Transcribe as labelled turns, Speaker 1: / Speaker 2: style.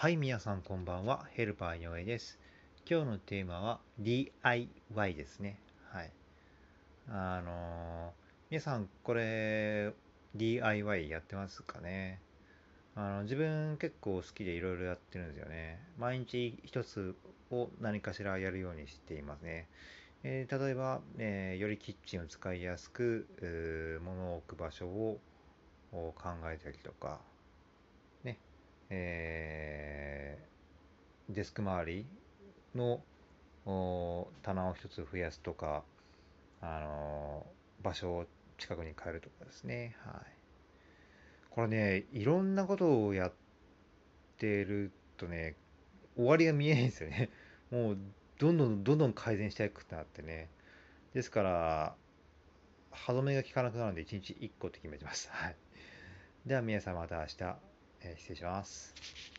Speaker 1: はい、皆さんこんばんは。ヘルパー井上です。今日のテーマは DIY ですね。はい。あのー皆さんこれ DIY やってますかね？あの自分結構好きでいろいろやってるんですよね。毎日一つを何かしらやるようにしていますね。えー例えば、えーよりキッチンを使いやすく、物を置く場所をを考えたりとか、ね、えーデスク周りの棚を一つ増やすとか、あのー場所を近くに変えるとかですね。はい。これね、いろんなことをやってるとね、終わりが見えないんですよね。もう、どんどんどんどん改善していくなってね。ですから、歯止めが効かなくなるので、1日1個って決めてます。はい。では皆さんまた明日、えー失礼します。